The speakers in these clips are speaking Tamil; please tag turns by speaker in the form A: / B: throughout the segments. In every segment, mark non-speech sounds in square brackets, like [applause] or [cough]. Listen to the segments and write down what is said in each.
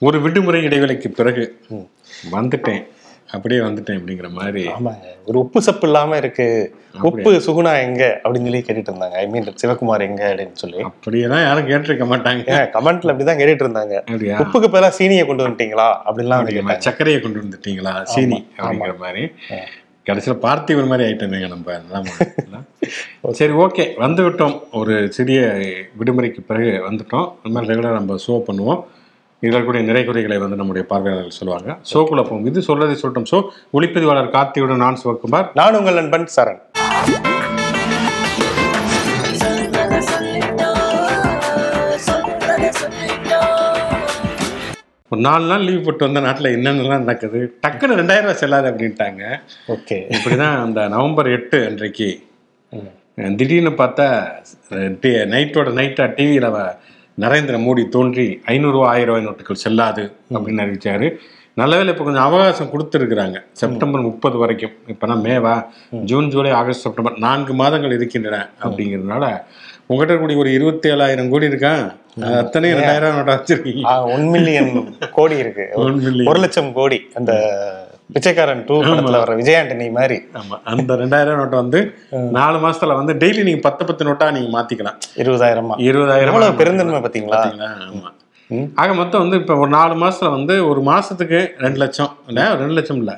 A: ஒரு விடுமுறை இடைவேளைக்கு பிறகு வந்துட்டேன். அப்படியே வந்துட்டேன் அப்படிங்கிற மாதிரி.
B: ஆமாங்க ஒரு உப்பு சப்பு இல்லாம இருக்கு. உப்பு சுகுணா எங்க? அப்படின்னு சொல்லி கேட்டுட்டு இருந்தாங்க. ஐ மீன் சிவகுமார் எங்க அப்படின்னு சொல்லி.
A: அப்படியெல்லாம் யாரும் கேட்டிருக்க மாட்டாங்க.
B: கமெண்ட்ல அப்படிதான் கேட்டுட்டு இருந்தாங்க. உப்புக்கு பதிலா சீனியை கொண்டு வந்துட்டீங்களா? அப்படின்லாம்
A: சர்க்கரையை கொண்டு வந்துட்டீங்களா? சீனி அப்படிங்கிற மாதிரி. கடைசியில் பார்த்திபன் மாதிரி ஆயிட்டோமேங்க நம்ம. [laughs] சரி ஓகே. வந்து விட்டோம் ஒரு சிறிய விடுமுறைக்கு பிறகு வந்துட்டோம் இந்த மாதிரி ரெகுலராக நம்ம ஷோ பண்ணுவோம். இதில் இருக்கக்கூடிய நிறை குறைகளை வந்து நம்முடைய பார்வையாளர்கள் சொல்லுவாங்க. ஷோக்குள்ள போகும் இது சொல்றதை சொல்லட்டும். ஷோ ஒளிப்பதிவாளர் கார்த்தியுடன் நான் சிவகுமார்
B: நான் உங்கள் நண்பன் சரண்.
A: ஒரு நாலு நாள் லீவ் போட்டு வந்த நாட்டில் என்னென்னலாம் நடக்குது? டக்குன்னு ரெண்டாயிரம் ரூபாய் செல்லாது அப்படின்ட்டாங்க.
B: ஓகே.
A: இப்படிதான் அந்த நவம்பர் எட்டு அன்றைக்கு திடீர்னு பார்த்தா நைட்டோட நைட்டாக டிவியில் நரேந்திர மோடி தோன்றி ஐநூறுரூவா ஆயிரம் ரூபாய் நோட்டுகள் செல்லாது அப்படின்னு அறிவிச்சாரு. நல்லவேளை இப்போ கொஞ்சம் அவகாசம் கொடுத்துருக்குறாங்க. செப்டம்பர் முப்பது வரைக்கும். இப்போனா மேவா ஜூன் ஜூலை ஆகஸ்ட் செப்டம்பர் நான்கு மாதங்கள் இருக்கின்றன அப்படிங்கிறதுனால உங்கள்கிட்ட இருக்கக்கூடிய ஒரு இருபத்தி ஏழாயிரம் கோடி இருக்கா? அது அத்தனையும் ரெண்டாயிரம் நோட்டா வச்சிருக்கீங்க.
B: ஒன் மில்லியன் கோடி இருக்கு. ஒரு லட்சம் கோடி அந்த பிச்சைக்காரன் டூ படத்துல வர விஜய் ஆண்டனி மாதிரி.
A: ஆமா. அந்த ரெண்டாயிரம் நோட்டை வந்து நாலு மாசத்துல வந்து டெய்லி நீங்க பத்து பத்து நோட்டா நீங்க மாத்திக்கலாம்.
B: இருபதாயிரமா?
A: இருபதாயிரம்
B: பெருந்தன்மை பாத்தீங்களா?
A: ஆமா. ஆக மொத்தம் வந்து இப்ப ஒரு நாலு மாசத்துல வந்து ஒரு மாசத்துக்கு ரெண்டு லட்சம். இல்ல ரெண்டு லட்சம் இல்ல.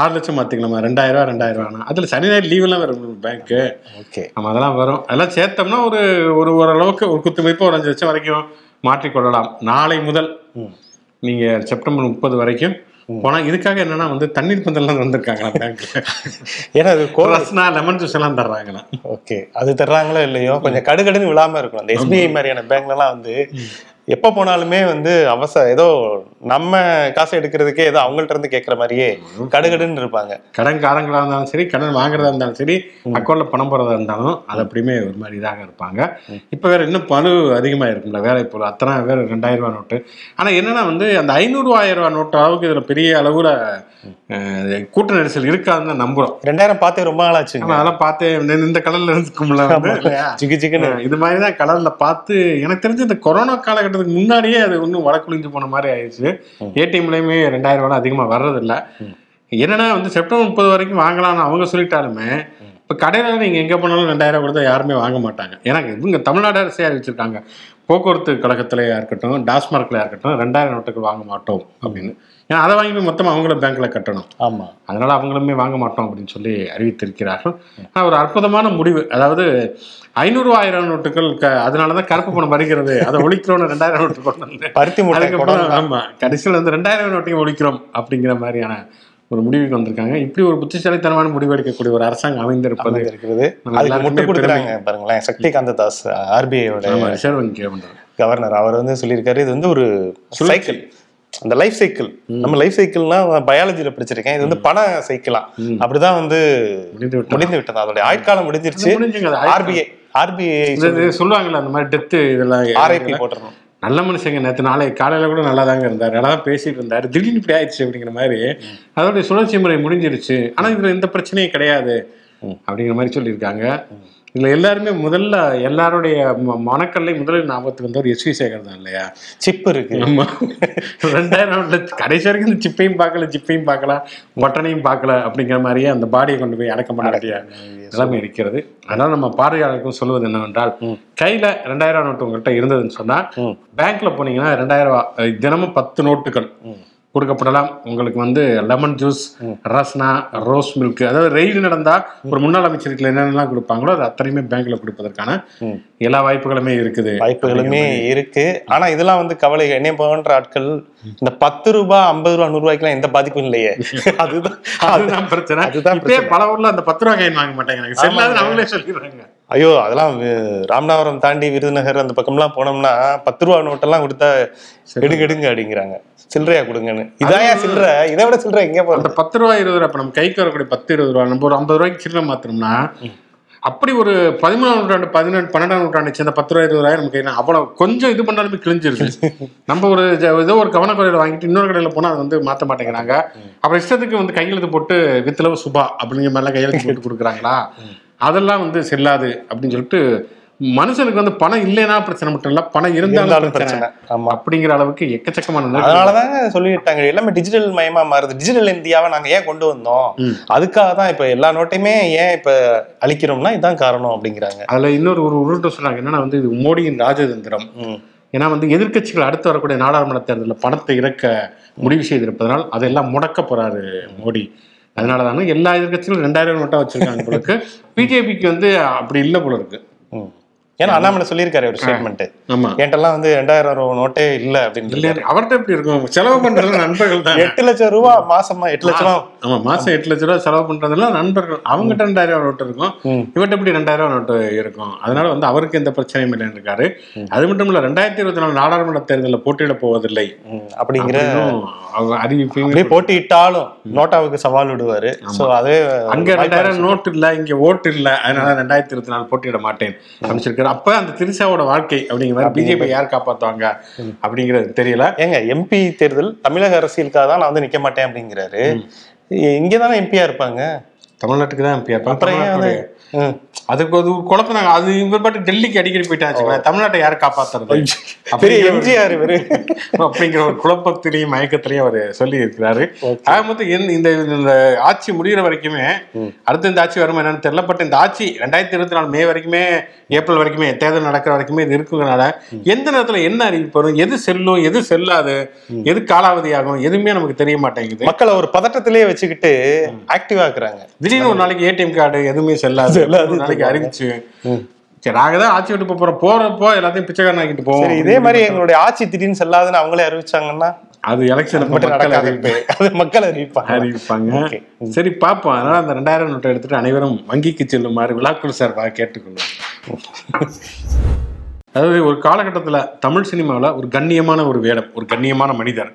A: ஆறு லட்சம் மாத்திக்கலாமா? ரெண்டாயிரம் ரூபாய் ரெண்டாயிரம் ரூபாய் அதுல சனி ஞாயிறு லீவ் எல்லாம் வரும் பேங்க்கு
B: ஓகே.
A: ஆமா அதெல்லாம் வரும். அதெல்லாம் சேர்த்தோம்னா ஒரு ஒரு ஓரளவுக்கு ஒரு குத்து மதிப்பு ஒரு அஞ்சு லட்சம் வரைக்கும் மாற்றிக்கொள்ளலாம் நாளை முதல் நீங்க செப்டம்பர் முப்பது வரைக்கும் போனா இதுக்காக என்னன்னா வந்து தண்ணீர் பந்தல்லாம் வந்திருக்காங்களா பேங்க்ல [laughs]
B: ஏன்னா அது கோ
A: ரஸ்னா லெமன் ஜூஸ் எல்லாம் தர்றாங்களா?
B: ஓகே அது தர்றாங்களோ இல்லையோ? கொஞ்சம் கடுகடுன்னு விழாம இருக்கணும். அந்த எஸ்பிஐ மாதிரியான பேங்க்லலாம் வந்து எப்போ போனாலுமே வந்து அவசர ஏதோ நம்ம காசு எடுக்கிறதுக்கே ஏதோ அவங்கள்ட்ட இருந்து கேட்குற மாதிரியே கடுகடுன்னு இருப்பாங்க.
A: கடன்காரங்களா இருந்தாலும் சரி கடன் வாங்குறதா இருந்தாலும் சரி அக்கௌண்ட்ல பணம் போறதா இருந்தாலும் அது அப்படியுமே ஒரு மாதிரி இதாக இருப்பாங்க. இப்ப வேற இன்னும் பழு அதிகமா இருக்கும்ல வேலை போல அத்தனை வேற ரெண்டாயிரம் ரூபாய் நோட்டு. ஆனா என்னன்னா வந்து அந்த ஐநூறு ஆயிரம் ரூபாய் நோட்டு அளவுக்கு இதுல பெரிய அளவுல கூட்ட நெரிசல் இருக்காதுன்னு தான் நம்புறோம்.
B: ரெண்டாயிரம் பார்த்தே ரொம்ப நாள் ஆச்சுங்க.
A: ஆனா அதெல்லாம் பார்த்து இந்த- கடல்ல இருந்துக்கும்ல வந்து?
B: ஜிகு [laughs] ஜிகுன்னு
A: இது மாதிரி தான் கடல்ல பார்த்து எனக்கு தெரிஞ்சு இந்த கொரோனா காலகட்டத்துக்கு முன்னாடியே அது இன்னும் வடக்குழிஞ்சு போன மாதிரி ஆயிடுச்சு. ஏடிஎம்லயுமே ரெண்டாயிரம் ரூபாய் அதிகமா வர்றதில்ல. என்னன்னா வந்து செப்டம்பர் முப்பது வரைக்கும் வாங்கலாம்னு அவங்க சொல்லிட்டாலுமே இப்போ கடையில் நீங்கள் எங்கே போனாலும் ரெண்டாயிரம் கொடுத்தா யாருமே வாங்க மாட்டாங்க. ஏன்னா இவங்க தமிழ்நாடு அரசே அறிவிச்சிருக்காங்க. போக்குவரத்து கழகத்திலையா இருக்கட்டும் டாஸ்மார்க்லையா இருக்கட்டும் ரெண்டாயிரம் நோட்டுகள் வாங்க மாட்டோம் அப்படின்னு. ஏன்னா அதை வாங்கி போய் மொத்தமாக அவங்களும் பேங்க்ல கட்டணும்.
B: ஆமா.
A: அதனால அவங்களுமே வாங்க மாட்டோம் அப்படின்னு சொல்லி அறிவித்திருக்கிறார்கள். ஆனால் ஒரு அற்புதமான முடிவு. அதாவது ஐநூறு ஆயிரம் நோட்டுகள் க அதனால தான் கருப்பு பணம் வருகிறது. அதை ஒழிக்கிறோம்னு ரெண்டாயிரம் நோட்டு கொண்டு வந்து
B: பருத்தி
A: அதுக்கப்புறம்
B: கூட
A: ஆமா. கடைசியில் வந்து ரெண்டாயிரம் நோட்டையும் ஒழிக்கிறோம் அப்படிங்கிற மாதிரியான ஒரு முடிவுக்கு வந்திருக்காங்க. இப்படி ஒரு புத்திசாலித்தனமான முடிவு எடுக்கக்கூடிய ஒரு அரசாங்கம் அமைந்திருப்பது
B: இருக்கிறது பாருங்களேன். சக்திகாந்த தாஸ் ஆர்பிஐயோட
A: ஆமா ரிசர்வ் வங்கி
B: கவர்னர். அவர் வந்து சொல்லியிருக்காரு இது வந்து ஒரு சைக்கிள் அந்த லைஃப் சைக்கிள் நம்ம லைஃப் சைக்கிள்னா பயாலஜில படிச்சிருக்கேன். இது வந்து பண சைக்கிளா அப்படிதான் வந்து
A: முடிந்து விட்டது.
B: அதோட ஆயுட்காலம் முடிஞ்சிருச்சு. ஆர்பிஐ ஆர்பிஐ
A: சொல்லுவாங்கல்ல அந்த மாதிரி டெத்து இதெல்லாம்
B: ஆர்ஐபி போட்டுறணும்.
A: நல்ல மனுஷங்க நேற்று நாளை காலையில கூட நல்லா தாங்க இருந்தார். நல்லா தான் பேசிட்டு இருந்தாரு. திடீர்னு இப்படி ஆயிடுச்சு அப்படிங்கிற மாதிரி. அதோடைய சுழற்சி முறை முடிஞ்சிருச்சு. ஆனா இதுல எந்த பிரச்சனையும் கிடையாது. அப்படிங்கிற மாதிரி சொல்லியிருக்காங்க. இதுல எல்லாருமே முதல்ல எல்லாருடைய மனக்கல்லை முதலில் ஞாபகத்துக்கு வந்தவர் எஸ் வி சேகர் தான் இல்லையா?
B: சிப் இருக்கு.
A: ஆமா. ரெண்டாயிரம் கடைசி வரைக்கும் இந்த சிப்பையும் பார்க்கல சிப்பையும் பார்க்கல பட்டனையும் பார்க்கல அப்படிங்கிற மாதிரியே அந்த பாடியை கொண்டு போய் அடக்கம் பண்ண வேண்டிய நிலைமை இருக்கிறது. அதனால நம்ம பார்வையாளருக்கும் சொல்வது என்னவென்றால் கையில ரெண்டாயிரம் நோட்டு உங்கள்கிட்ட இருந்ததுன்னு சொன்னா பேங்க்ல போனீங்கன்னா ரெண்டாயிரம் அஹ், தினமும் பத்து நோட்டுகள். கொடுக்கப்படலாம். உங்களுக்கு வந்து lemon juice Rasna rose milk அதாவது ரெய்டு நடந்தா ஒரு முன்னாள் அமைச்சருக்கு என்னென்னலாம் கொடுப்பாங்களோ அது அத்தனையுமே பேங்க்ல கொடுப்பதற்கான எல்லா வாய்ப்புகளுமே இருக்குது.
B: வாய்ப்புகளுமே இருக்கு. ஆனா இதெல்லாம் வந்து கவலை என்னை போன்ற ஆட்கள் இந்த பத்து ரூபாய் ஐம்பது ரூபாய் நூறு ரூபாய்க்குலாம் எந்த பாதிப்பும் இல்லையே. [laughs] அதுதான்
A: அதுதான் பிரச்சனை.
B: அதுதான்
A: பல ஊர்ல அந்த பத்து ரூபாய் காயின் வாங்க மாட்டேங்கிறாங்க. அவங்களே சொல்லிடுறாங்க.
B: ஐயோ அதெல்லாம் ராமநாதபுரம் தாண்டி விருதுநகர் அந்த பக்கம்லாம் போனோம்னா பத்து ரூபா நோட்டெல்லாம் கொடுத்தா எடுங்க எடுங்க அப்படிங்கிறாங்க. சில்லறையா கொடுங்கன்னு. இதாயா சில்லறை? இதை விட சில்லறை எங்க போறது?
A: அந்த பத்து ரூபாய் இருபது ரூபாய் இப்ப நம்ம கைக்கு வரக்கூடிய பத்து இருபது ரூபாய் நம்ம ஒரு ஐம்பது ரூபாய்க்கு சில்லறை மாத்தினோம்னா அப்படி ஒரு பதிமூணாம் நூற்றாண்டு பதினெட்டு பன்னெண்டாம் நூற்றாண்டு சேர்ந்த பத்து ரூபாய் இருபது ரூபாய் நம்ம கையில அவ்வளவு கொஞ்சம் இது பண்ணாலுமே கிழிஞ்சிருது. [laughs] நம்ம ஒரு ஏதோ ஒரு கவனக்குறையில வாங்கிட்டு இன்னொரு கடையில போனா அது வந்து மாத்த மாட்டேங்கிறாங்க. அப்புறம் இஷ்டத்துக்கு வந்து கையெழுத்து போட்டு வித்தளவு சுபா அப்படிங்கிற மாதிரிலாம் கையெழுத்து போட்டு கொடுக்குறாங்களா? அதெல்லாம் வந்து செல்லாது அப்படின்னு சொல்லிட்டு மனுஷனுக்கு வந்து பணம் இல்லைன்னா பிரச்சனை மட்டும் இல்ல பணம் இருந்தாலும் பிரச்சனை.
B: ஆமா.
A: அப்படிங்கிற அளவுக்கு எக்கச்சக்கமான.
B: அதனாலதாங்க சொல்லிட்டாங்க. எல்லாமே டிஜிட்டல் மயமா மாறுது. டிஜிட்டல் இந்தியாவை நாங்க ஏன் கொண்டு வந்தோம். அதுக்காக தான் இப்ப எல்லா நோட்டையுமே ஏன் இப்ப அழிக்கிறோம்னா இதான் காரணம் அப்படிங்கிறாங்க.
A: அதுல இன்னொரு ஒரு உருட்டு சொன்னாங்க. என்னன்னா வந்து இது மோடியின் ராஜதந்திரம். ஏன்னா வந்து எதிர்க்கட்சிகள் அடுத்து வரக்கூடிய நாடாளுமன்ற தேர்தலில் பணத்தை இறக்க முடிவு செய்திருப்பதனால் அதெல்லாம் முடக்க போறாரு மோடி. அதனால தானே எல்லா எதிர்க்கட்சிகளும் ரெண்டாயிரம் நோட்டா வச்சிருக்காங்க போல இருக்கு [laughs] பிஜேபிக்கு வந்து அப்படி இல்லை போல இருக்கு.
B: ஏன்னா அண்ணாமலை சொல்லியிருக்காரு ஒரு ஸ்டேட்மெண்ட்
A: ஆமா.
B: என்கிட்டலாம் வந்து ரெண்டாயிரம் ரூபா நோட்டே இல்ல அப்படின்னு
A: அவர்கிட்ட எப்படி இருக்கும்? செலவு பண்றது நண்பர்கள் தான்.
B: எட்டு லட்சம் ரூபா மாசமா எட்டு லட்சம்? ரூபா
A: ஆமா மாசம் எட்டு லட்ச ரூபா செலவு பண்றதெல்லாம் நண்பர்கள். அவங்ககிட்ட ரெண்டாயிரம் ரூபா நோட்டு இருக்கும். இவர்கிட்ட எப்படி ரெண்டாயிரம் ரூபா நோட்டு இருக்கும்? அதனால வந்து அவருக்கு எந்த பிரச்சனையும் இல்லைன்னு இருக்காரு. அது மட்டும் இல்ல ரெண்டாயிரத்தி இருபத்தி நாலு நாடாளுமன்ற தேர்தலில் போட்டியிட போவதில்லை.
B: அப்படிங்கிற அப்படியே போட்டியிட்டாலும் நோட்டாவுக்கு சவால் விடுவாரு. சோ அதே
A: அங்க ரெண்டாயிரம் நோட்டு இல்ல இங்க ஓட்டு இல்ல. அதனால ரெண்டாயிரத்தி இருபத்தி நாலு போட்டியிட மாட்டேன். அப்படின்னு சொல்லிருக்காரு அப்ப அந்த திரிசாவோட வாழ்க்கை அப்படிங்கிற பிஜேபி யார் காப்பாத்துவாங்க அப்படிங்கிறது தெரியல.
B: ஏங்க எம்பி தேர்தல் தமிழக அரசியலுக்காக தான் நான் வந்து நிக்க மாட்டேன் அப்படிங்கிறாரு. இங்க தானே எம்பியா இருப்பாங்க?
A: தமிழ்நாட்டுக்கு தான் எம்பி
B: அப்புறம் ஏன் அது.
A: அதுக்கு ஒரு குழப்பம் நாங்க அது இவர் பாட்டு டெல்லிக்கு அடிக்கடி போயிட்டாச்சு தமிழ்நாட்டை யார் காப்பாத்துறது?
B: பெரிய எம்ஜிஆர் இவரு. [laughs]
A: அப்படிங்கிற ஒரு குழப்பத்திலையும் மயக்கத்திலையும் அவர் சொல்லி இருக்கிறாரு ஆக மொத்தம் இந்த- இந்த ஆட்சி முடிகிற வரைக்குமே அடுத்து இந்த ஆட்சி வருமா என்னன்னு தெரியல. பட் இந்த ஆட்சி ரெண்டாயிரத்தி இருபத்தி நாலு மே வரைக்குமே ஏப்ரல் வரைக்குமே தேர்தல் நடக்கிற வரைக்குமே இது இருக்குங்கிறனால எந்த நேரத்துல என்ன அறிவிப்பு வரும்? எது செல்லும் எது செல்லாது? எது காலாவதியாகும்? எதுவுமே நமக்கு தெரிய மாட்டேங்குது.
B: மக்களை ஒரு பதட்டத்திலேயே வச்சுக்கிட்டு ஆக்டிவா இருக்கிறாங்க.
A: திடீர்னு ஒரு நாளைக்கு ஏடிஎம் கார்டு எதுவுமே செல்லாது. நாளைக்கு அறிவிச்சு. சரி நாங்க தான் ஆட்சி விட்டு போறோம். போறப்போ எல்லாத்தையும் பிச்சைக்காரன் ஆக்கிட்டு போவோம்
B: இதே மாதிரி எங்களுடைய ஆட்சி திடீர்னு செல்லாதுன்னு அவங்களே அறிவிச்சாங்கன்னா
A: அது எலெக்ஷன்
B: மட்டும்
A: மக்கள் அறிவிப்பு
B: மக்கள் அறிவிப்பாங்க.
A: அறிவிப்பாங்க. சரி பார்ப்போம் அதனால அந்த ரெண்டாயிரம் நோட்டை எடுத்துட்டு அனைவரும் வங்கிக்கு செல்லுமாறு விழாக்குழு சார்பாக கேட்டுக்கொள்ளும் [laughs] அதாவது ஒரு காலகட்டத்துல தமிழ் சினிமாவுல ஒரு கண்ணியமான ஒரு வேடம் ஒரு கண்ணியமான மனிதர்.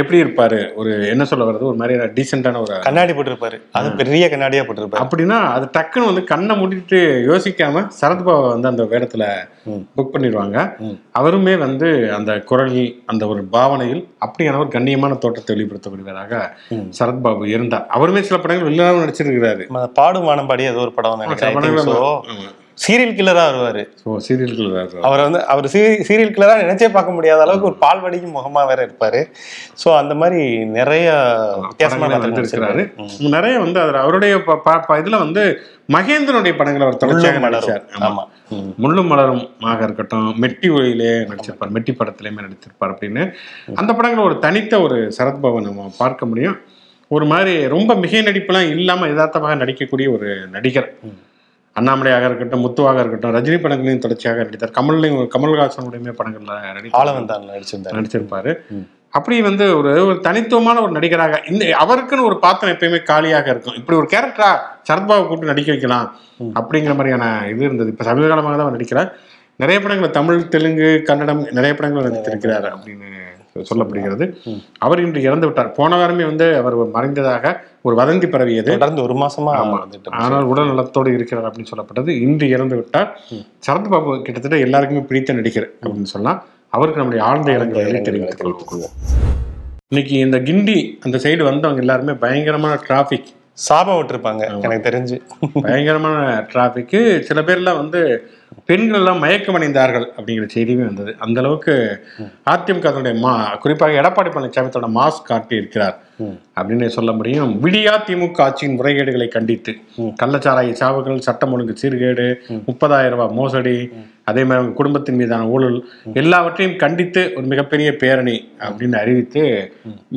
A: எப்படி இருப்பாரு? ஒரு என்ன சொல்ல வர்றது? ஒரு மாதிரி டீசென்டான ஒரு
B: கண்ணாடி போட்டிருப்பாரு. அது பெரிய கண்ணாடியா போட்டிருப்பாரு.
A: அப்படின்னா அது டக்குன்னு வந்து கண்ணை மூடிட்டு யோசிக்காம சரத்பாபா வந்து அந்த வேடத்துல புக் பண்ணிடுவாங்க. அவருமே வந்து அந்த குரல் அந்த ஒரு பாவனையில் அப்படியான ஒரு கண்ணியமான தோற்றத்தை வெளிப்படுத்தக்கூடியவராக சரத்பாபு இருந்தார். அவருமே சில படங்கள் வெளியாகவும் நடிச்சிருக்கிறாரு.
B: பாடும் வானம்பாடி ஏதோ ஒரு படம் சீரியல் கில்லரா வருவாரு.
A: ஸோ சீரியல்கள்
B: அவர் வந்து அவர் சீரியல் கில்லரா நினைச்சே பார்க்க முடியாத அளவுக்கு ஒரு பால் வடிக்கும் முகமா வேற இருப்பாரு. சோ அந்த மாதிரி நிறைய வித்தியாசமான நடிச்சிருக்காரு.
A: நிறைய வந்து அதுல அவருடைய இதுல வந்து மகேந்திரனுடைய படங்களை அவர் தொடர்ச்சியாக. நடிச்சார். ஆமா.
B: ஆமா. ம்.
A: முள்ளும் மலரும் ஆக இருக்கட்டும் மெட்டி ஒளியிலே நடிச்சிருப்பார் மெட்டி படத்திலேயுமே நடிச்சிருப்பார் அப்படின்னு. அந்த படங்களை ஒரு தனித்த ஒரு சரத்பவன் நம்ம பார்க்க முடியும். ஒரு மாதிரி ரொம்ப மிகை நடிப்புலாம் இல்லாம யதார்த்தமாக நடிக்கக்கூடிய ஒரு நடிகர். அண்ணாமலையாக இருக்கட்டும் முத்துவாக இருக்கட்டும் ரஜினி படங்களையும் தொடர்ச்சியாக நடித்தார். கமல்லையும் கமல்ஹாசனுடையுமே படங்கள்ல நடித்தார்
B: ஆளவந்தான் நடிச்சிருந்தாரு.
A: நடிச்சிருப்பாரு அப்படி வந்து ஒரு ஒரு தனித்துவமான ஒரு நடிகராக இந்த அவருக்குன்னு ஒரு பாத்திரம் எப்பயுமே காலியாக இருக்கும். இப்படி ஒரு கேரக்டரா சரத்பாபு கூப்பிட்டு நடிக்க வைக்கலாம் அப்படிங்கிற மாதிரியான இது இருந்தது. இப்ப சமீப காலமாக தான் அவர் நடிக்கிறார். நிறைய படங்கள் தமிழ் தெலுங்கு கன்னடம் நிறைய படங்கள் நடித்திருக்கிறார் அப்படின்னு சொல்லப்படுகிறது. அவர் இன்று இறந்து விட்டார். போன வாரமே வந்து அவர் மறைந்ததாக ஒரு வதந்தி பரவியது.
B: தொடர்ந்து ஒரு மாசமா.
A: ஆனால் உடல் நலத்தோடு இருக்கிறார் அப்படின்னு சொல்லப்பட்டது. இன்று இறந்து விட்டார். சரத்பாபு கிட்டத்தட்ட எல்லாருக்குமே பிடித்த நடிகர் அப்படின்னு சொல்லலாம் அவருக்கு நம்முடைய ஆழ்ந்த இரங்கல்களை தெரிவித்துக் கொள்வோம். இன்னைக்கு இந்த கிண்டி அந்த சைடு வந்தவங்க எல்லாருமே பயங்கரமான டிராஃபிக்
B: சாபம் விட்டுருப்பாங்க எனக்கு தெரிஞ்சு.
A: பயங்கரமான டிராஃபிக்கு சில பேர்லாம் வந்து பெண்கள் எல்லாம் மயக்கமடைந்தார்கள் அப்படிங்கிற செய்தியுமே வந்தது. அந்த அளவுக்கு அதிமுக மா குறிப்பாக எடப்பாடி பழனிசாமி தன்னோட மாஸ்க் காட்டி இருக்கிறார் அப்படின்னு சொல்ல முடியும். விடியா திமுக ஆட்சியின் முறைகேடுகளை கண்டித்து கள்ளச்சாராய சாவுகள் சட்டம் ஒழுங்கு சீர்கேடு முப்பதாயிரம் ரூபாய் மோசடி அதே மாதிரி அவங்க குடும்பத்தின் மீதான ஊழல் எல்லாவற்றையும் கண்டித்து ஒரு மிகப்பெரிய பேரணி அப்படின்னு அறிவித்து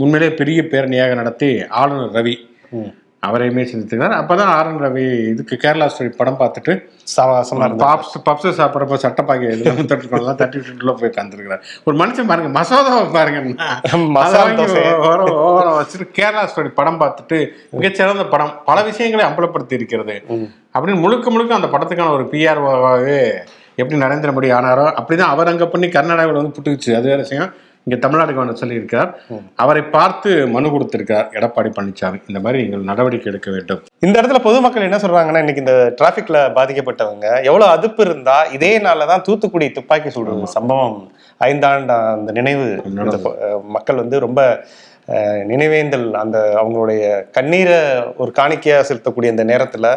A: உண்மையிலே பெரிய பேரணியாக நடத்தி ஆளுநர் ரவி அவரையுமே சிந்தித்துக்கிறார் அப்பதான் ஆர் என் ரவி இதுக்கு கேரளா ஸ்டோரி படம் பார்த்துட்டு
B: சாவாசமா இருந்தா
A: பாப்ஸ் பப்ஸ் சாப்பிட்றப்ப சட்டப்பாக்கி இதெல்லாம் தட்டுக்கலாம் தட்டி விட்டுல போய் உட்காந்துருக்கிறார் ஒரு மனுஷன் பாருங்க மசோதாவை பாருங்க.
B: மசாலா தோசை.
A: ஓரம் வச்சுட்டு கேரளா ஸ்டோரி படம் பார்த்துட்டு மிகச்சிறந்த படம். பல விஷயங்களை அம்பலப்படுத்தி இருக்கிறது. அப்படின்னு முழுக்க முழுக்க அந்த படத்துக்கான ஒரு பிஆர்ஓவாகவே எப்படி நரேந்திர மோடி ஆனாரோ அப்படிதான் அவர் அங்க பண்ணி கர்நாடகாவில் வந்து புட்டுக்குச்சு. அது வேற விஷயம். இங்க தமிழ்நாட்டுக்கு வந்து சொல்லியிருக்கிறார் அவரை பார்த்து மனு கொடுத்திருக்கார் எடப்பாடி பழனிசாமி. இந்த மாதிரி நீங்கள் நடவடிக்கை எடுக்க வேண்டும்.
B: இந்த இடத்துல பொதுமக்கள் என்ன சொல்றாங்கன்னா இன்னைக்கு இந்த டிராபிக்ல பாதிக்கப்பட்டவங்க எவ்வளவு அதுப்பு இருந்தா இதே நாள்ல தான் தூத்துக்குடி துப்பாக்கி சூடு சம்பவம் ஐந்தாண்டு அந்த நினைவு மக்கள் வந்து ரொம்ப நினைவேந்தல் அந்த அவங்களுடைய கண்ணீரை ஒரு காணிக்கையா செலுத்தக்கூடிய இந்த நேரத்துல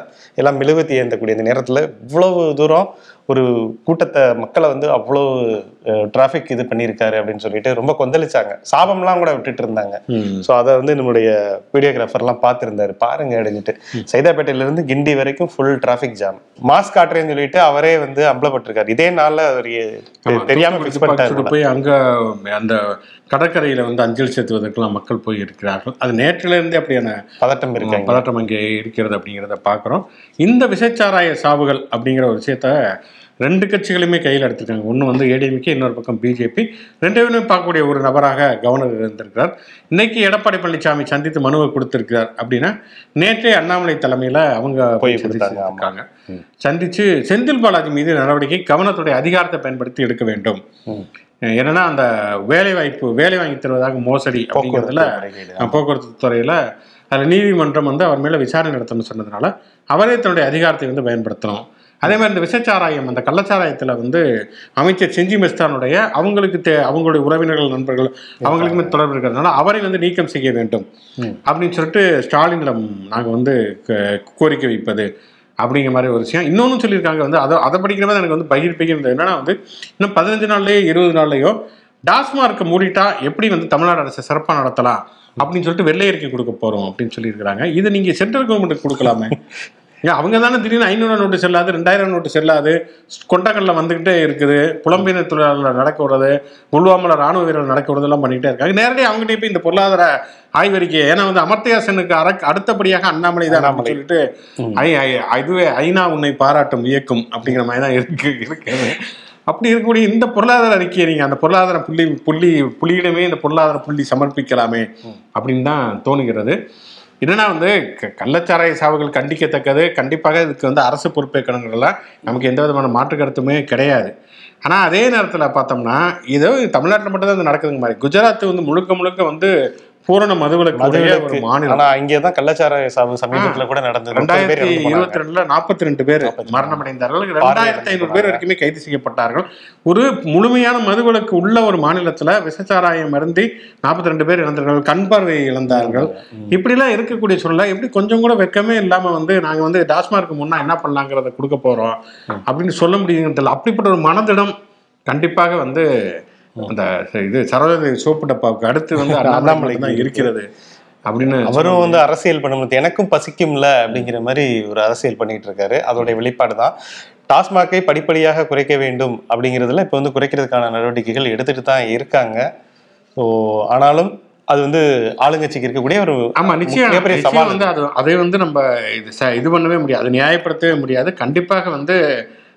B: எல்லாம் மெழுகுவத்தி ஏந்தக்கூடிய இந்த நேரத்துல இவ்வளவு தூரம் ஒரு கூட்டத்தை மக்களை வந்து அவ்வளோ டிராஃபிக் இது பண்ணியிருக்காரு அப்படின்னு சொல்லிட்டு ரொம்ப கொந்தளிச்சாங்க. சாபம்லாம் கூட விட்டுட்டு இருந்தாங்க ஸோ அதை வந்து நம்மளுடைய வீடியோகிராஃபர்லாம் பார்த்துருந்தாரு. பாருங்க அப்படின்ட்டு சைதாப்பேட்டையில இருந்து கிண்டி வரைக்கும் ஃபுல் டிராஃபிக் ஜாம் மாஸ்க் காட்டுறேன்னு சொல்லிட்டு அவரே வந்து அம்பலப்பட்டிருக்காரு. இதே நாள்ல அவர் தெரியாம ஃபிக்ஸ் பண்ணிட்டாரு
A: துப்பாக்கி போய் அங்க அந்த கடற்கரையில வந்து அஞ்சல் செலுத்துவதற்கெல்லாம் மக்கள் போய் இருக்கிறார்கள். அது நேற்றில இருந்தே அப்படியான
B: பதட்டம் இருக்காங்க.
A: பதட்டம் அங்கே இருக்கிறது அப்படிங்கிறத பார்க்குறோம். இந்த விசைச்சாராய சாவுகள் அப்படிங்கிற ஒரு விஷயத்த ரெண்டு கட்சிகளுமே கையில் எடுத்திருக்காங்க. ஒன்று வந்து ஏடிஎம்கே இன்னொரு பக்கம் பிஜேபி ரெண்டு பேருமே பார்க்கக்கூடிய ஒரு நபராக கவர்னர் இருந்திருக்கிறார். இன்னைக்கு எடப்பாடி பழனிசாமி சந்தித்து மனுவை கொடுத்திருக்கிறார் அப்படின்னா நேற்றே அண்ணாமலை தலைமையில் அவங்க
B: போய்.
A: சந்திச்சிருக்காங்க சந்திச்சு செந்தில் பாலாஜி மீது நடவடிக்கை கவனத்துடைய அதிகாரத்தை பயன்படுத்தி எடுக்க வேண்டும். என்னன்னா அந்த வேலை வாய்ப்பு வேலை வாங்கி தருவதாக மோசடி அப்படிங்கிறதுல
B: போக்குவரத்து
A: துறையில அதில் நீதிமன்றம் வந்து அவர் மேல விசாரணை நடத்தணும்னு சொன்னதுனால அவரே தன்னுடைய அதிகாரத்தை வந்து பயன்படுத்தணும். அதே மாதிரி இந்த விசச்சாராயம் அந்த கள்ளச்சாராயத்துல வந்து அமைச்சர் செஞ்சி மெஸ்தானுடைய அவங்களுக்கு தே அவங்களுடைய உறவினர்கள் நண்பர்கள் அவங்களுக்குமே தொடர்பு இருக்கிறதுனால அவரை வந்து நீக்கம் செய்ய வேண்டும். அப்படின்னு சொல்லிட்டு ஸ்டாலினிடம் நாங்கள் வந்து க- கோரிக்கை வைப்பது அப்படிங்கிற மாதிரி ஒரு விஷயம். இன்னொன்று சொல்லியிருக்காங்க வந்து அதை அதை படிக்கிறப்ப எனக்கு வந்து பகிர் பகிர்ந்தது என்னன்னா வந்து இன்னும் பதினஞ்சு நாள்லயோ இருபது நாள்லயோ டாஸ்மார்க்கை மூடிட்டா எப்படி வந்து தமிழ்நாடு அரசு சிறப்பாக நடத்தலாம்? அப்படின்னு சொல்லிட்டு வெள்ளை அறிக்கை கொடுக்க போறோம் அப்படின்னு சொல்லியிருக்கிறாங்க. இதை நீங்க சென்ட்ரல் கவர்மெண்ட்டுக்கு கொடுக்கலாமே? [laughs] அவங்க தானே திடீர்னு ஐநூறு நோட்டு செல்லாது ரெண்டாயிரம் நோட்டு செல்லாது கொண்டக்கல்ல வந்துகிட்டே இருக்குது புலம்பெயர் தொழிலாளர் நடக்க விடுறது புல்வாமல ராணுவ வீரர்கள் நடக்க விடுறதெல்லாம் பண்ணிக்கிட்டே இருக்காங்க. நேரடியாக அவங்ககிட்ட போய் இந்த பொருளாதார ஆய்வறிக்கை ஏன்னா வந்து அமர்த்தியா சென்னுக்கு அர அடுத்தபடியாக அண்ணாமலை தான்
B: அண்ணாமலை.
A: சொல்லிட்டு ஐ ஐ- இதுவே ஐநா உன்னை பாராட்டும் இயக்கும் அப்படிங்கிற மாதிரி தான் இருக்கு இருக்குது அப்படி இருக்கக்கூடிய இந்த பொருளாதார அறிக்கையை நீங்க அந்த பொருளாதார புள்ளி புள்ளி புள்ளியிடமே இந்த பொருளாதார புள்ளி சமர்ப்பிக்கலாமே அப்படின்னு தான் தோணுகிறது. என்னன்னா வந்து க- கள்ளச்சாராய சாவுகள் கண்டிக்கத்தக்கது. கண்டிப்பாக இதுக்கு வந்து அரசு பொறுப்பேற்கணுங்கிறதுல நமக்கு எந்த விதமான மாற்று கருத்துமே கிடையாது. ஆனால் அதே நேரத்தில் பார்த்தோம்னா இதோ தமிழ்நாட்டில் மட்டும்தான் வந்து இது நடக்குதுங்க மாதிரி. குஜராத் வந்து முழுக்க முழுக்க வந்து பூரண மதுவிலக்கு. மாநிலம்.
B: ஆனா இங்கேதான் கள்ளச்சாராய சாவு சமீபத்துல கூட நடந்தது.
A: ரெண்டாயிரத்தி. இருபத்தி ரெண்டுல நாற்பத்தி ரெண்டு பேர் மரணம் அடைந்தார்கள் ரெண்டாயிரத்தி ஐநூறு பேர் வரைக்குமே கைது செய்யப்பட்டார்கள். ஒரு முழுமையான மதுவிலக்கு உள்ள ஒரு மாநிலத்துல விசச்சாராயம் அருந்தி நாற்பத்தி ரெண்டு பேர் இறந்தார்கள். கண் பார்வை இழந்தார்கள். இப்படிலாம் இருக்கக்கூடிய சூழ்நிலை. எப்படி கொஞ்சம் கூட வெக்கமே இல்லாம வந்து நாங்க வந்து டாஸ்மார்க்கு முன்னா என்ன பண்ணலாங்கிறத கொடுக்க போறோம். அப்படின்னு சொல்ல முடியுங்கிறதுல அப்படிப்பட்ட ஒரு மனதிடம் கண்டிப்பாக வந்து அந்த இது சரோஜதி சோப்பு டப்பாவுக்கு அடுத்து வந்து [laughs] அண்ணாமலைக்கு தான் இருக்கிறது. அப்படின்னு
B: அவரும் வந்து அரசியல் பண்ணும்போது எனக்கும் பசிக்கும்ல அப்படிங்கிற மாதிரி ஒரு அரசியல் பண்ணிட்டு இருக்காரு அதோடைய வெளிப்பாடு தான். டாஸ்மாகை படிப்படியாக குறைக்க வேண்டும் அப்படிங்கிறதுல இப்போ வந்து குறைக்கிறதுக்கான நடவடிக்கைகள் எடுத்துட்டு தான் இருக்காங்க. ஸோ ஆனாலும் அது வந்து ஆளுங்கட்சிக்கு இருக்கக்கூடிய ஒரு
A: ஆமா நிச்சயம்.
B: மிகப்பெரிய சவால்.
A: வந்து அது அதை வந்து நம்ம இது ச- இது பண்ணவே முடியாது. நியாயப்படுத்தவே முடியாது. கண்டிப்பாக வந்து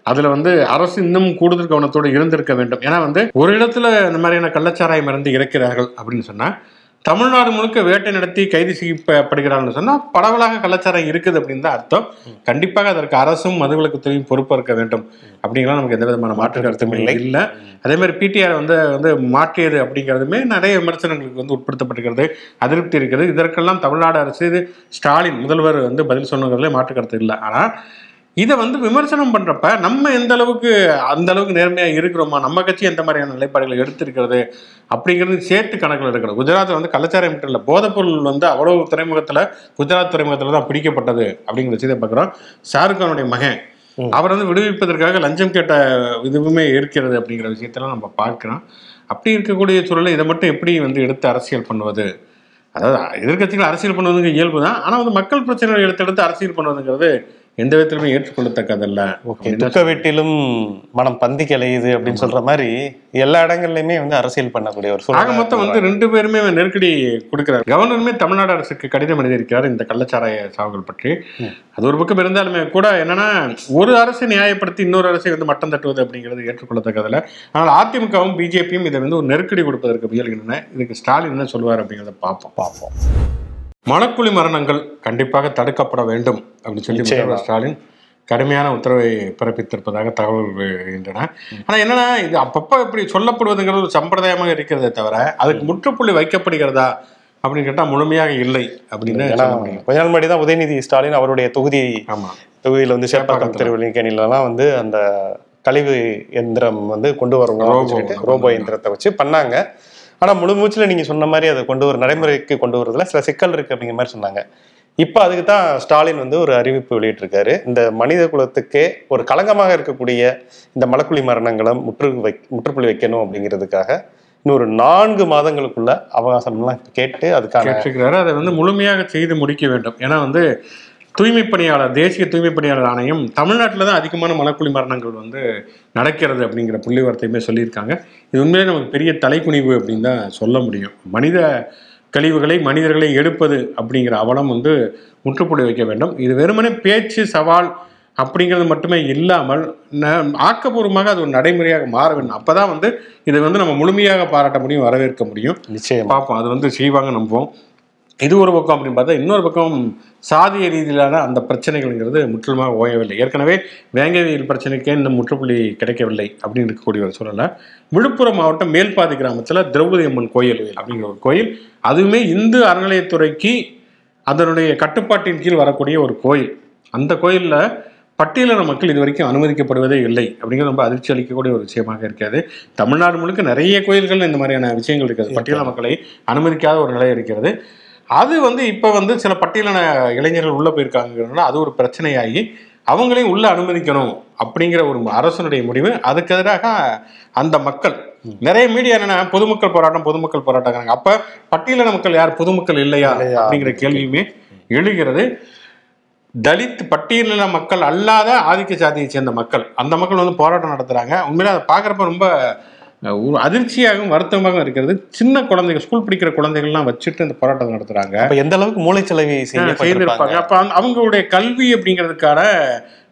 A: அதுல வந்து அரசு இன்னும் கூடுதல் கவனத்தோடு இருந்திருக்க வேண்டும். ஏன்னா வந்து ஒரு இடத்துல இந்த மாதிரியான கள்ளச்சாராயம் இருந்து இறக்கிறார்கள் அப்படின்னு சொன்னா தமிழ்நாடு முழுக்க வேட்டை நடத்தி கைது செய்யப்படுகிறார்கள் சொன்னா பரவலாக கள்ளச்சாராயம் இருக்குது அப்படின்னு தான் அர்த்தம். கண்டிப்பாக அதற்கு அரசும் மதுவிலக்குத்துறையும் பொறுப்பேற்க வேண்டும். அப்படிங்கலாம் நமக்கு எந்த விதமான மாற்று கருத்தும் இல்லை. இல்லை. அதே மாதிரி பிடிஆர் வந்து வந்து மாற்றியது அப்படிங்கிறதுமே நிறைய விமர்சனங்களுக்கு வந்து உட்படுத்தப்பட்டிருக்கிறது அதிருப்தி இருக்கிறது. இதற்கெல்லாம் தமிழ்நாடு அரசு ஸ்டாலின் முதல்வர் வந்து பதில் சொன்னதுல மாற்று கருத்து இல்லை. ஆனா இதை வந்து விமர்சனம் பண்றப்ப நம்ம எந்த அளவுக்கு அந்த அளவுக்கு நேர்மையா இருக்கிறோமா நம்ம கட்சி எந்த மாதிரியான நிலைப்பாடுகளை எடுத்திருக்கிறது அப்படிங்கிறது சேர்த்து கணக்கில் எடுக்கணும். குஜராத் வந்து கலாச்சாரம் மட்டும் இல்லை போதைப்பொருள் வந்து அவ்வளவு துறைமுகத்துல குஜராத் துறைமுகத்துல தான் பிடிக்கப்பட்டது அப்படிங்கிற விஷயத்தை பார்க்குறோம். ஷாருக் கானுடைய மகன் அவர் வந்து விடுவிப்பதற்காக லஞ்சம் கேட்ட இதுவுமே இருக்கிறது அப்படிங்கிற விஷயத்தெல்லாம் நம்ம பார்க்கிறோம். அப்படி இருக்கக்கூடிய சூழலை இதை மட்டும் எப்படி வந்து எடுத்து அரசியல் பண்ணுவது? அதாவது எதிர்க்கட்சிகள் அரசியல் பண்ணுவதுங்க இயல்பு தான் ஆனால் வந்து மக்கள் பிரச்சனைகளை எடுத்து எடுத்து அரசியல் பண்ணுவதுங்கிறது எந்த விதத்திலுமே ஏற்றுக்கொள்ளத்தக்கதல்ல.
B: ஓகே துக்க வீட்டிலும் மனம் பந்தி கிளையுது அப்படின்னு சொல்ற மாதிரி எல்லா இடங்கள்லயுமே வந்து அரசியல் பண்ணக்கூடிய ஒரு
A: ஆக மொத்தம் வந்து ரெண்டு பேருமே நெருக்கடி கொடுக்கிறார். கவர்னருமே தமிழ்நாடு அரசுக்கு கடிதம் எழுதியிருக்கிறார் இந்த கள்ளச்சாராய சாவுகள் பற்றி. அது ஒரு பக்கம் இருந்தாலுமே கூட என்னன்னா ஒரு அரசை நியாயப்படுத்தி இன்னொரு அரசை வந்து மட்டம் தட்டுவது அப்படிங்கிறது ஏற்றுக்கொள்ளத்தக்கதில்ல. ஆனால் அதிமுகவும் பிஜேபியும் இதை வந்து ஒரு நெருக்கடி கொடுப்பதற்கு முயல்கின்றன. இதுக்கு ஸ்டாலின் என்ன சொல்லுவார் அப்படிங்கிறத பார்ப்போம்.
B: பார்ப்போம்.
A: மணக்குழி மரணங்கள் கண்டிப்பாக தடுக்கப்பட வேண்டும் அப்படின்னு சொல்லி. முதல்வர் ஸ்டாலின் கடுமையான உத்தரவை பிறப்பித்திருப்பதாக தகவல் வருகின்றன ஆனா என்னன்னா இது அப்பப்போ இப்படி சொல்லப்படுவதுங்கிறது ஒரு சம்பிரதாயமாக இருக்கிறதே தவிர அதுக்கு முற்றுப்புள்ளி வைக்கப்படுகிறதா அப்படின்னு கேட்டா முழுமையாக இல்லை அப்படின்னு
B: கொஞ்ச நாள் முன்னாடி தான் உதயநிதி ஸ்டாலின் அவருடைய தொகுதி
A: ஆமா.
B: தொகுதியில வந்து சேப்பாக்கம் திருவள்ளிக்கணிலலாம் வந்து அந்த கழிவு எந்திரம் வந்து கொண்டு. சொல்லிட்டு ரோபோ எந்திரத்தை வச்சு பண்ணாங்க. ஆனால் முழு மூச்சில் நீங்கள் சொன்ன மாதிரி அதை கொண்டு வர நடைமுறைக்கு கொண்டு வரதுல சில சிக்கல் இருக்கு அப்படிங்கிற மாதிரி சொன்னாங்க. இப்போ அதுக்கு தான் ஸ்டாலின் வந்து ஒரு அறிவிப்பு வெளியிட்டிருக்காரு. இந்த மனித குலத்துக்கே ஒரு களங்கமாக இருக்கக்கூடிய இந்த மலக்குழி மரணங்களை முற்று வை முற்றுப்புள்ளி வைக்கணும் அப்படிங்கிறதுக்காக இன்னொரு நான்கு மாதங்களுக்குள்ள அவகாசம்லாம் கேட்டு அதுக்காக
A: கேட்டிருக்கிறாரு. அதை வந்து முழுமையாக செய்து முடிக்க வேண்டும். ஏன்னா வந்து தூய்மை பணியாளர் தேசிய தூய்மை பணியாளர் ஆணையம் தமிழ்நாட்டில் தான் அதிகமான மலக்குழி மரணங்கள் வந்து நடக்கிறது அப்படிங்கிற புள்ளிவரத்தையுமே சொல்லியிருக்காங்க. இது உண்மையிலே நமக்கு பெரிய தலைக்குனிவு அப்படின்னு தான் சொல்ல முடியும். மனித கழிவுகளை மனிதர்களை எடுப்பது அப்படிங்கிற அவலம் வந்து முற்றுப்புள்ளி வைக்க வேண்டும். இது வெறுமனே பேச்சு சவால் அப்படிங்கிறது மட்டுமே இல்லாமல் ஆக்கப்பூர்வமாக அது ஒரு நடைமுறையாக மாற வேண்டும். அப்பதான் வந்து இதை வந்து நம்ம முழுமையாக பாராட்ட முடியும் வரவேற்க முடியும்.
B: நிச்சயம்.
A: பார்ப்போம் அது வந்து செய்வாங்க நம்புவோம். இது ஒரு பக்கம் அப்படின்னு பார்த்தா இன்னொரு பக்கம் சாதிய ரீதியிலான அந்த பிரச்சனைகள்ங்கிறது முற்றிலுமாக ஓயவில்லை. ஏற்கனவே வேங்கவியல் பிரச்சனைக்கே இன்னும் முற்றுப்புள்ளி கிடைக்கவில்லை அப்படின்னு இருக்கக்கூடிய ஒரு சூழல்ல விழுப்புரம் மாவட்டம் மேல்பாதி கிராமத்தில் திரௌபதி அம்மன் கோயில் அப்படிங்கிற ஒரு கோயில். அதுவுமே இந்து அறநிலையத்துறைக்கு அதனுடைய கட்டுப்பாட்டின் கீழ் வரக்கூடிய ஒரு கோயில். அந்த கோயிலில் பட்டியலின மக்கள் இது வரைக்கும் அனுமதிக்கப்படுவதே இல்லை அப்படிங்கிறது ரொம்ப அதிர்ச்சி அளிக்கக்கூடிய ஒரு விஷயமாக இருக்கிறது தமிழ்நாடு முழுக்க நிறைய கோயில்கள் இந்த மாதிரியான விஷயங்கள் இருக்கிறது பட்டியலின மக்களை அனுமதிக்காத ஒரு நிலை இருக்கிறது. அது வந்து இப்போ வந்து சில பட்டியலின இளைஞர்கள் உள்ளே போயிருக்காங்கிறதுனால அது ஒரு பிரச்சனையாகி அவங்களையும் உள்ள அனுமதிக்கணும் அப்படிங்கிற ஒரு அரசனுடைய முடிவு. அதுக்கு எதிராக அந்த மக்கள் நிறைய மீடியா என்னன்னா பொதுமக்கள் போராட்டம் பொதுமக்கள் போராட்டங்கிறாங்க. அப்ப பட்டியலின மக்கள் யார்? பொதுமக்கள் இல்லையா? அப்படிங்கிற கேள்வியுமே எழுகிறது. தலித் பட்டியலின மக்கள் அல்லாத ஆதிக்க சாதியை சேர்ந்த மக்கள் அந்த மக்கள் வந்து போராட்டம் நடத்துறாங்க. உண்மையிலே அதை பார்க்குறப்ப ரொம்ப ஒரு அதிர்ச்சியாகவும் வருத்தமாகவும் இருக்கிறது. சின்ன குழந்தைகள் ஸ்கூல் படிக்கிற குழந்தைகள்லாம் வச்சுட்டு இந்த போராட்டத்தை நடத்துறாங்க.
B: அப்ப எந்த அளவுக்கு மூளைச்சலவை
A: செய்திருப்பாங்க. அப்ப அவங்களுடைய கல்வி அப்படிங்கிறதுக்கான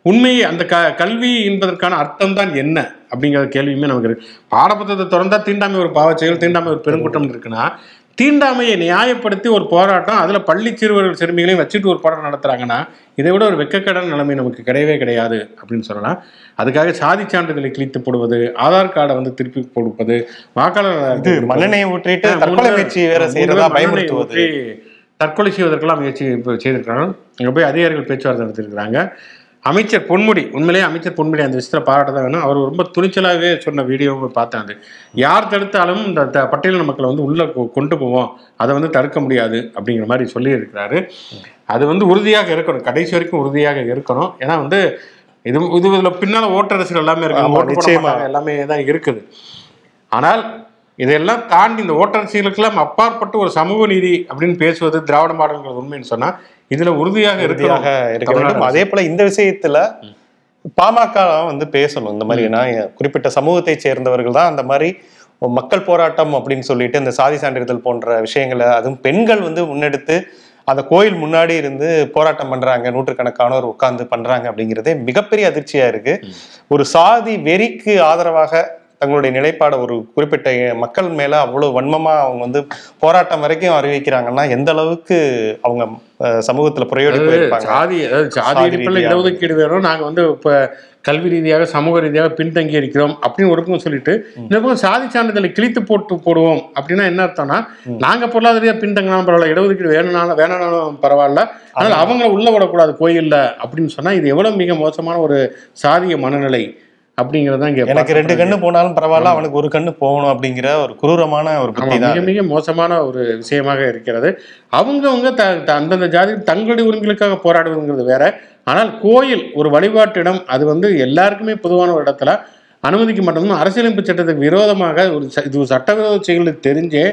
A: உண்மை அந்த க கல்வி என்பதற்கான அர்த்தம் தான் என்ன? அப்படிங்கிற கேள்வியுமே நமக்கு இருக்கு. பாடப்புத்தகத்தை திறந்தா தீண்டாமை ஒரு பாவச் செயல் தீண்டாமை ஒரு பெருங்குற்றம் இருக்குன்னா தீண்டாமையை நியாயப்படுத்தி ஒரு போராட்டம் அதுல பள்ளி சிறுவர்கள் சிறுமிகளையும் வச்சுட்டு ஒரு போராட்டம் நடத்துறாங்கன்னா இதை விட ஒரு வெக்கக்கடன் நிலைமை நமக்கு கிடையவே கிடையாது அப்படின்னு சொல்லலாம். அதுக்காக சாதி சான்றிதழை கிழித்து போடுவது ஆதார் கார்டை வந்து திருப்பி கொடுப்பது வாக்காளர்
B: இது மண்ணெண்ணெயை ஊற்றிட்டு தற்கொலை முயற்சி வேற செய்யறதா பயமுறுத்துவது.
A: தற்கொலை செய்வதற்கெல்லாம் முயற்சி இப்போ செய்திருக்காங்க அங்கே போய் அதிகாரிகள் பேச்சுவார்த்தை நடத்திருக்கிறாங்க அமைச்சர் பொன்முடி உண்மையிலேயே அமைச்சர் பொன்முடி அந்த விஷயத்தில் பாராட்ட தான் வேணும். அவர் ரொம்ப துணிச்சலாகவே சொன்ன வீடியோவை பார்த்தேன் அது. யார் தடுத்தாலும் இந்த பட்டியலின மக்களை வந்து உள்ள கொண்டு போவோம். அதை வந்து தடுக்க முடியாது அப்படிங்கிற மாதிரி சொல்லியிருக்கிறாரு. அது வந்து உறுதியாக இருக்கணும். கடைசி வரைக்கும் உறுதியாக இருக்கணும். ஏன்னா வந்து இது இது இதுல பின்னால ஓட்டரசுகள் எல்லாமே இருக்கு. எல்லாமே தான் இருக்குது. ஆனால் இதெல்லாம் தாண்டி இந்த ஓட்டரசியலுக்கெல்லாம் அப்பாற்பட்டு ஒரு சமூக நீதி அப்படின்னு பேசுவது திராவிட மாடல்ங்கிறது உண்மைன்னு சொன்னா இதுல உறுதியாக இருக்கணும்
B: இருக்க வேண்டும். அதே போல இந்த விஷயத்துல பாமக வந்து பேசணும். இந்த மாதிரி ஏன்னா குறிப்பிட்ட சமூகத்தை சேர்ந்தவர்கள் தான் அந்த மாதிரி மக்கள் போராட்டம் அப்படின்னு சொல்லிட்டு இந்த சாதி சான்றிதழ் போன்ற விஷயங்களை அதுவும் பெண்கள் வந்து முன்னெடுத்து அந்த கோயில் முன்னாடி இருந்து போராட்டம் பண்றாங்க. நூற்றுக்கணக்கானோர் உட்கார்ந்து பண்றாங்க அப்படிங்கிறதே மிகப்பெரிய அதிர்ச்சியா இருக்கு. ஒரு சாதி வெறிக்கு ஆதரவாக தங்களுடைய நிலைப்பாடை ஒரு குறிப்பிட்ட மக்கள் மேல அவ்வளவு வன்மமா அவங்க வந்து போராட்டம் வரைக்கும் அறிவிக்கிறாங்கன்னா எந்த அளவுக்கு அவங்க சமூகத்துல போயிருப்பாங்க
A: சாதி அதாவது சாதி அடிப்படையில். இடஒதுக்கீடு வேணும். நாங்க வந்து இப்ப கல்வி ரீதியாக சமூக ரீதியாக பின்தங்கி இருக்கிறோம் அப்படின்னு ஒரு பக்கம் சொல்லிட்டு பக்கம் சாதி சான்றிதழை கிழித்து போட்டு போடுவோம் அப்படின்னா என்ன அர்த்தம்னா நாங்க பொருளாதார ரீதியாக பின்தங்கினாலும் பரவாயில்ல இடஒதுக்கீடு வேணும்னாலும் வேணாலும் பரவாயில்ல. அதனால அவங்கள உள்ள விடக்கூடாது கோயில்ல அப்படின்னு சொன்னா இது எவ்வளவு மிக மோசமான ஒரு சாதிய மனநிலை. அப்படிங்கிறது தான்
B: எனக்கு ரெண்டு கண்ணு போனாலும் பரவாயில்ல அவனுக்கு ஒரு கண்ணு போகணும் அப்படிங்கிற ஒரு குரூரமான ஒரு புத்தி
A: மிக மிக மோசமான ஒரு விஷயமாக இருக்கிறது. அவங்கவங்க த அந்தந்த ஜாதி தங்களுடைய உரிமைகளுக்காக போராடுவதுங்கிறது வேற. ஆனால் கோயில் ஒரு வழிபாட்டிடம் அது வந்து எல்லாருக்குமே பொதுவான ஒரு இடத்துல அனுமதிக்க மாட்டோம்னு அரசியலமைப்பு சட்டத்துக்கு விரோதமாக ஒரு ச- இது ஒரு சட்டவிரோத செயல் தெரிஞ்சே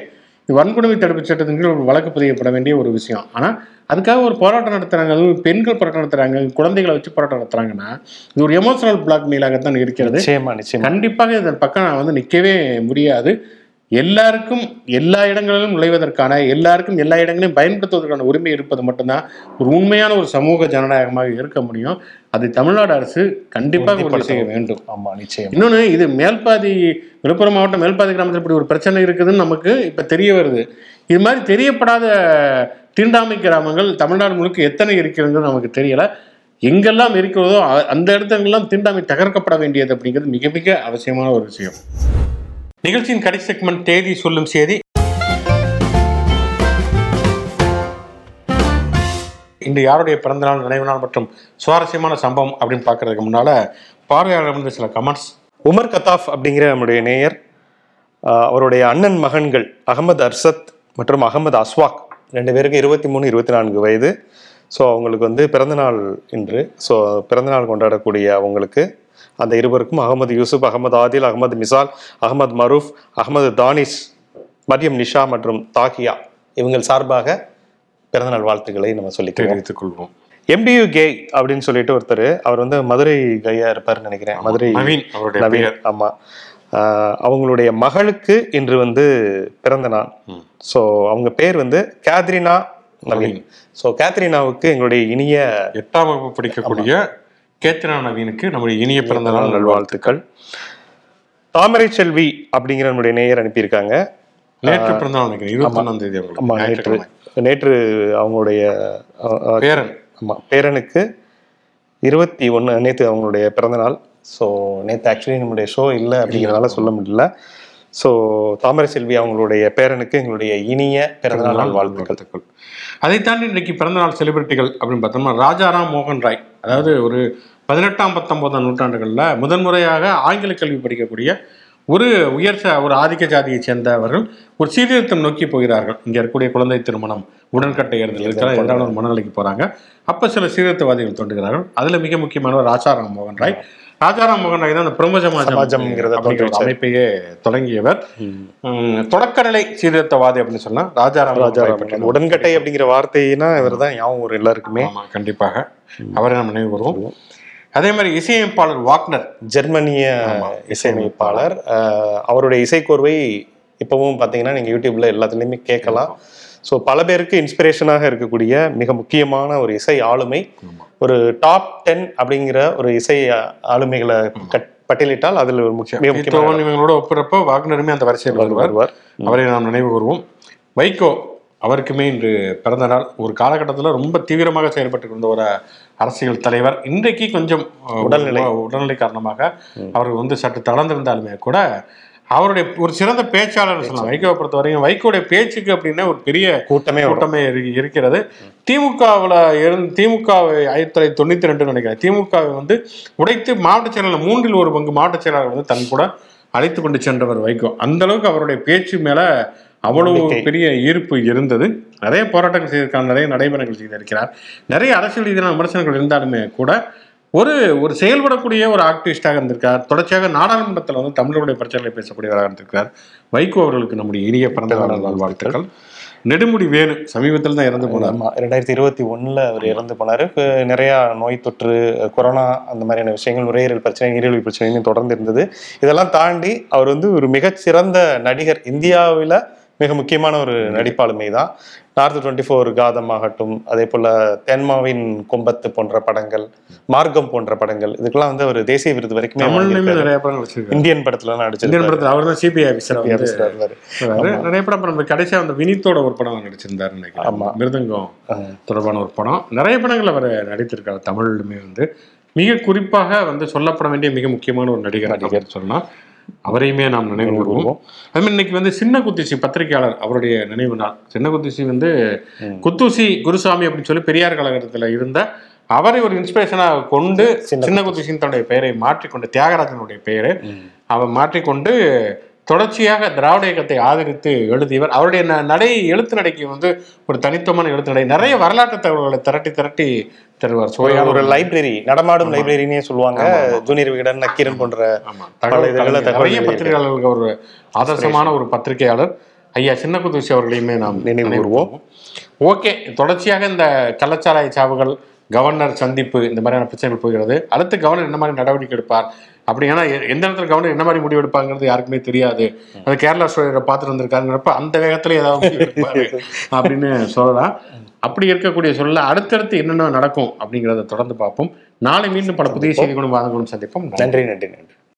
A: வன்கொடுமை தடுப்பு சட்டத்தின் கீழ் ஒரு வழக்கு பதியப்பட வேண்டிய ஒரு விஷயம். ஆனால் அதுக்காக ஒரு போராட்டம் நடத்துறாங்க. அதுவும் பெண்கள் போராட்டம் நடத்துறாங்க. குழந்தைகளை வச்சு போராட்டம் நடத்துறாங்கன்னா இது ஒரு எமோஷனல் பிளாக்மெயிலாகத்தான் இருக்கிறது. கண்டிப்பாக இதன் பக்கம் நான் வந்து நிற்கவே முடியாது. எல்லாருக்கும் எல்லா இடங்களிலும் நுழைவதற்கான எல்லாருக்கும் எல்லா இடங்களையும் பயன்படுத்துவதற்கான உரிமை இருப்பது மட்டும்தான் ஒரு உண்மையான ஒரு சமூக ஜனநாயகமாக இருக்க முடியும். அதை தமிழ்நாடு அரசு கண்டிப்பாக உறுதி செய்ய வேண்டும்.
B: ஆமா நிச்சயம்.
A: இன்னொன்று இது மேல்பாதி விழுப்புரம் மாவட்டம் மேல்பாதி கிராமத்தில் இப்படி ஒரு பிரச்சனை இருக்குதுன்னு நமக்கு இப்போ தெரிய வருது. இது மாதிரி தெரியப்படாத தீண்டாமை கிராமங்கள் தமிழ்நாடு முழுக்க எத்தனை இருக்கிறதுன்னு நமக்கு தெரியல. எங்கெல்லாம் இருக்கிறதோ அந்த இடத்துலெல்லாம் தீண்டாமை தகர்க்கப்பட வேண்டியது அப்படிங்கிறது மிக மிக அவசியமான ஒரு விஷயம். நிகழ்ச்சியின் கடைசி செக்மெண்ட் தேதி சொல்லும் செய்தி. இன்று யாருடைய பிறந்தநாள் நினைவு நாள் மற்றும் சுவாரஸ்யமான சம்பவம் அப்படின்னு பார்க்கறதுக்கு முன்னால பார்வையாளர் வந்து சில கமெண்ட்ஸ்
B: உமர் கத்தாஃப் அப்படிங்கிற நம்முடைய நேயர் அவருடைய அண்ணன் மகன்கள் அகமது அர்சத் மற்றும் அகமது அஸ்வாக் ரெண்டு பேருக்கு இருபத்தி மூணு இருபத்தி நான்கு வயது. ஸோ அவங்களுக்கு வந்து பிறந்தநாள் இன்று. ஸோ பிறந்தநாள் கொண்டாடக்கூடிய அவங்களுக்கு அந்த இருவருக்கும் அகமது யூசுப் அகமது ஆதில் அகமது மிசால் அகமது மரூஃப் அகமது தானிஷ் மரியம் நிஷா மற்றும் தாகியா. இவங்கள் சார்பாக பிறந்தநாள் வாழ்த்துக்களை நம்ம சொல்லிக்கிறோம்.
A: தெரிவித்துக் கொள்வோம்.
B: எம்டியு கே அப்படின்னு சொல்லிட்டு ஒருத்தர் அவர் வந்து மதுரை கையா இருப்பாருன்னு நினைக்கிறேன். மதுரை
A: நவீன் அவருடைய
B: நவீன் ஆமா. அவங்களுடைய மகளுக்கு இன்று வந்து பிறந்த நாள். ஸோ அவங்க பேர் வந்து கேத்ரினா நவீன். ஸோ கேத்ரினாவுக்கு எங்களுடைய இனிய
A: எட்டாம் வகுப்பு படிக்கக்கூடிய கேத்ரினா நவீனுக்கு. நம்முடைய இனிய பிறந்த நாள் நல்வாழ்த்து
B: நல்வாழ்த்துக்கள். தாமரை செல்வி அப்படிங்கிற நம்முடைய நேயர் அனுப்பியிருக்காங்க.
A: நேற்று பிறந்த நாள் நினைக்கிறேன். இருபத்தி ஒன்றாம் தேதி
B: நேற்று நேற்று அவங்களுடைய
A: பேரன்.
B: ஆமா பேரனுக்கு இருபத்தி ஒன்று நேற்று அவங்களுடைய பிறந்தநாள் ஸோ நேற்று ஆக்சுவலி நம்மளுடைய ஷோ இல்லை அப்படிங்கிறதால சொல்ல முடியல. ஸோ தாமரை செல்வி அவங்களுடைய பேரனுக்கு எங்களுடைய இனிய பிறந்தநாள் நாள் வாழ்த்துக்கள்.
A: அதை தாண்டி இன்னைக்கு பிறந்தநாள் செலிபிரிட்டிகள் அப்படின்னு பார்த்தோம்னா ராஜாராம் மோகன் ராய். அதாவது ஒரு பதினெட்டாம் பத்தொன்பதாம் நூற்றாண்டுகளில் முதன்முறையாக ஆங்கில கல்வி படிக்கக்கூடிய ஒரு உயர் ஒரு ஆதிக்க ஜாதியைச் சேர்ந்தவர்கள் ஒரு சீர்திருத்தம் நோக்கி போகிறார்கள். இங்கே இருக்கக்கூடிய குழந்தை திருமணம் உடன்கட்டை ஏறுதல் இதற்கெல்லாம் எதிரான ஒரு மனநிலைக்கு போகிறாங்க அப்போ சில சீர்திருத்தவாதிகள் தோன்றுகிறார்கள். அதில் மிக முக்கியமானவர் ராஜாராம் மோகன் ராய். ராஜாராம் மோகன் ராய் தான் அந்த பிரம்ம சமாஜம்
B: சமாஜம்ங்கிறத
A: ஒரு. அமைப்பையே தொடங்கியவர். தொடக்கநிலை சீர்திருத்தவாதி அப்படின்னு சொன்னா ராஜாராம்
B: ராஜாராம் உடன்கட்டை அப்படிங்கிற வார்த்தைனா இவர் தான் ஞாபகம் வரும் எல்லாருக்குமே.
A: கண்டிப்பாக. அவரை நம்ம நினைவு கூறுவோம். அதே மாதிரி இசையமைப்பாளர் வாக்னர்.
B: ஜெர்மனிய இசையமைப்பாளர். அவருடைய இசைக்கோர்வை இப்பவும் பார்த்தீங்கன்னா நீங்கள் யூடியூப்ல எல்லாத்துலேயுமே கேட்கலாம். ஸோ பல பேருக்கு இன்ஸ்பிரேஷனாக இருக்கக்கூடிய மிக முக்கியமான ஒரு இசை ஆளுமை. ஒரு டாப் டென் அப்படிங்கிற ஒரு இசை ஆளுமைகளை கட் பட்டியலிட்டால் அதில் ஒரு முக்கிய மிக முக்கியமான
A: இவங்களோட ஒப்பிடுறப்போ வாக்னருமே அந்த வரிசையில் வருவார். அவரை நாம் நினைவு கூறுவோம். வைகோ அவருக்குமே இன்று பிறந்த நாள். ஒரு காலகட்டத்தில் ரொம்ப தீவிரமாக செயல்பட்டு இருந்த ஒரு அரசியல் தலைவர். இன்றைக்கு கொஞ்சம்
B: உடல்நிலை.
A: உடல்நிலை காரணமாக அவர் வந்து சற்று தளர்ந்திருந்தாலுமே கூட அவருடைய ஒரு சிறந்த பேச்சாளர் சொல்லலாம் வைகோவை பொறுத்த வரைக்கும் வைகோடைய பேச்சுக்கு அப்படின்னா ஒரு பெரிய
B: கூட்டமே.
A: கூட்டமே இரு- இருக்கிறது. திமுகவில் இருந்து திமுக ஆயிரத்தி தொள்ளாயிரத்தி தொண்ணூத்தி ரெண்டு நினைக்கிறேன். திமுகவை வந்து உடைத்து மாவட்ட செயலாளர் மூன்றில் ஒரு பங்கு மாவட்ட செயலாளர் வந்து தன் கூட அழைத்து கொண்டு சென்றவர் வைகோ. அந்த அளவுக்கு அவருடைய பேச்சு மேல அவ்வளவு. பெரிய ஈர்ப்பு இருந்தது. நிறைய போராட்டங்கள் செய்திருக்கார் நிறைய நடைமுறைகள் செய்திருக்கிறார். நிறைய அரசியல் ரீதியான விமர்சனங்கள் இருந்தாலுமே கூட ஒரு ஒரு செயல்படக்கூடிய ஒரு ஆக்டிவிஸ்டாக இருந்திருக்கார். தொடர்ச்சியாக நாடாளுமன்றத்தில் வந்து தமிழருடைய பிரச்சனைகளை பேசக்கூடியவராக இருந்திருக்கார். வைகோ அவர்களுக்கு நம்முடைய இனிய பிறந்த நாள் நெடுமுடி வேணு சமீபத்தில் தான் இறந்து போனார்.
B: ரெண்டாயிரத்தி இருபத்தி ஒண்ணுல அவர் இறந்து போனாரு. நிறைய நோய் தொற்று கொரோனா அந்த மாதிரியான விஷயங்கள் நுரையீரல் பிரச்சனை நீரிழிவு பிரச்சனையும் தொடர்ந்து இருந்தது. இதெல்லாம் தாண்டி அவர் வந்து ஒரு மிகச்சிறந்த நடிகர் இந்தியாவில் மிக முக்கியமான ஒரு நடிப்பாளுமை தான் நார்த் டுவெண்ட்டி ஃபோர் காதம் ஆகட்டும் அதே போல தென்மாவின் கொம்பத்து போன்ற படங்கள் மார்க்கம் போன்ற படங்கள் இதுக்கெல்லாம் வந்து அவர் தேசிய விருது வரைக்கும்
A: நிறைய படம்
B: இந்தியன் படத்துல எல்லாம்
A: இந்தியன் படத்தில் அவர் தான் சிபிஐ ஆஃபீஸர். நிறைய படம் நம்ம கடைசியா அந்த வினித்தோட ஒரு படம் நடிச்சிருந்தாரு நினைக்கிறேன். மிருதங்கம் தொடர்பான ஒரு படம். நிறைய படங்கள் அவர் நடித்திருக்காரு தமிழ்லுமே வந்து. மிக குறிப்பாக வந்து சொல்லப்பட வேண்டிய மிக முக்கியமான ஒரு நடிகர் நடிகர். சொல்லலாம். அவரையுமே நாம் நினைவு கூறுவோம் அது மாதிரி இன்னைக்கு வந்து சின்ன குத்திசி பத்திரிகையாளர் அவருடைய நினைவு நாள். சின்ன குத்திசி வந்து குத்தூசி குருசாமி அப்படின்னு சொல்லி பெரியார் கழகத்தில் இருந்த அவரை ஒரு இன்ஸ்பிரேஷனாக கொண்டு சின்ன குத்திசின் தன்னுடைய பெயரை மாற்றிக்கொண்டு தியாகராஜனுடைய பெயரை அவர் மாற்றிக்கொண்டு தொடர்ச்சியாக திராவிட இயக்கத்தை ஆதரித்து எழுதியவர். அவருடைய நடை எழுத்து நடைக்கு வந்து ஒரு தனித்துவமான எழுத்து நடை. நிறைய வரலாற்று தகவல்களை திரட்டி திரட்டி தருவார். சுவையான
B: ஒரு லைப்ரரி நடமாடும் லைப்ரரினே சொல்லுவாங்க. ஜூனியர் விகடன் நக்கீரன் போன்ற
A: நிறைய பத்திரிகையாளர்களுக்கு ஒரு ஆதர்சமான ஒரு பத்திரிகையாளர். ஐயா சின்ன குத்துசி அவர்களையுமே நாம்
B: நினைவு கூறுவோம்.
A: ஓகே தொடர்ச்சியாக இந்த கள்ளச்சாராய சாவுகள் கவர்னர் சந்திப்பு இந்த மாதிரியான பிரச்சனைகள் போகிறது. அடுத்து கவர்னர் என்ன மாதிரி நடவடிக்கை எடுப்பார்? அப்படி ஏன்னா எந்த இடத்துல கவர்னர் என்ன மாதிரி முடிவு எடுப்பாங்கிறது யாருக்குமே தெரியாது. அது கேரளா சூழலை பார்த்துட்டு வந்திருக்காருங்கிறப்ப அந்த வேகத்துல ஏதாவது அப்படின்னு சொல்லலாம். அப்படி இருக்கக்கூடிய சூழல அடுத்தடுத்து என்னென்ன நடக்கும் அப்படிங்கிறத தொடர்ந்து பார்ப்போம். நாளை மீண்டும் பல புதிய செய்திகளும் வாதங்களும் சந்திப்போம்.
B: நன்றி நன்றி நன்றி.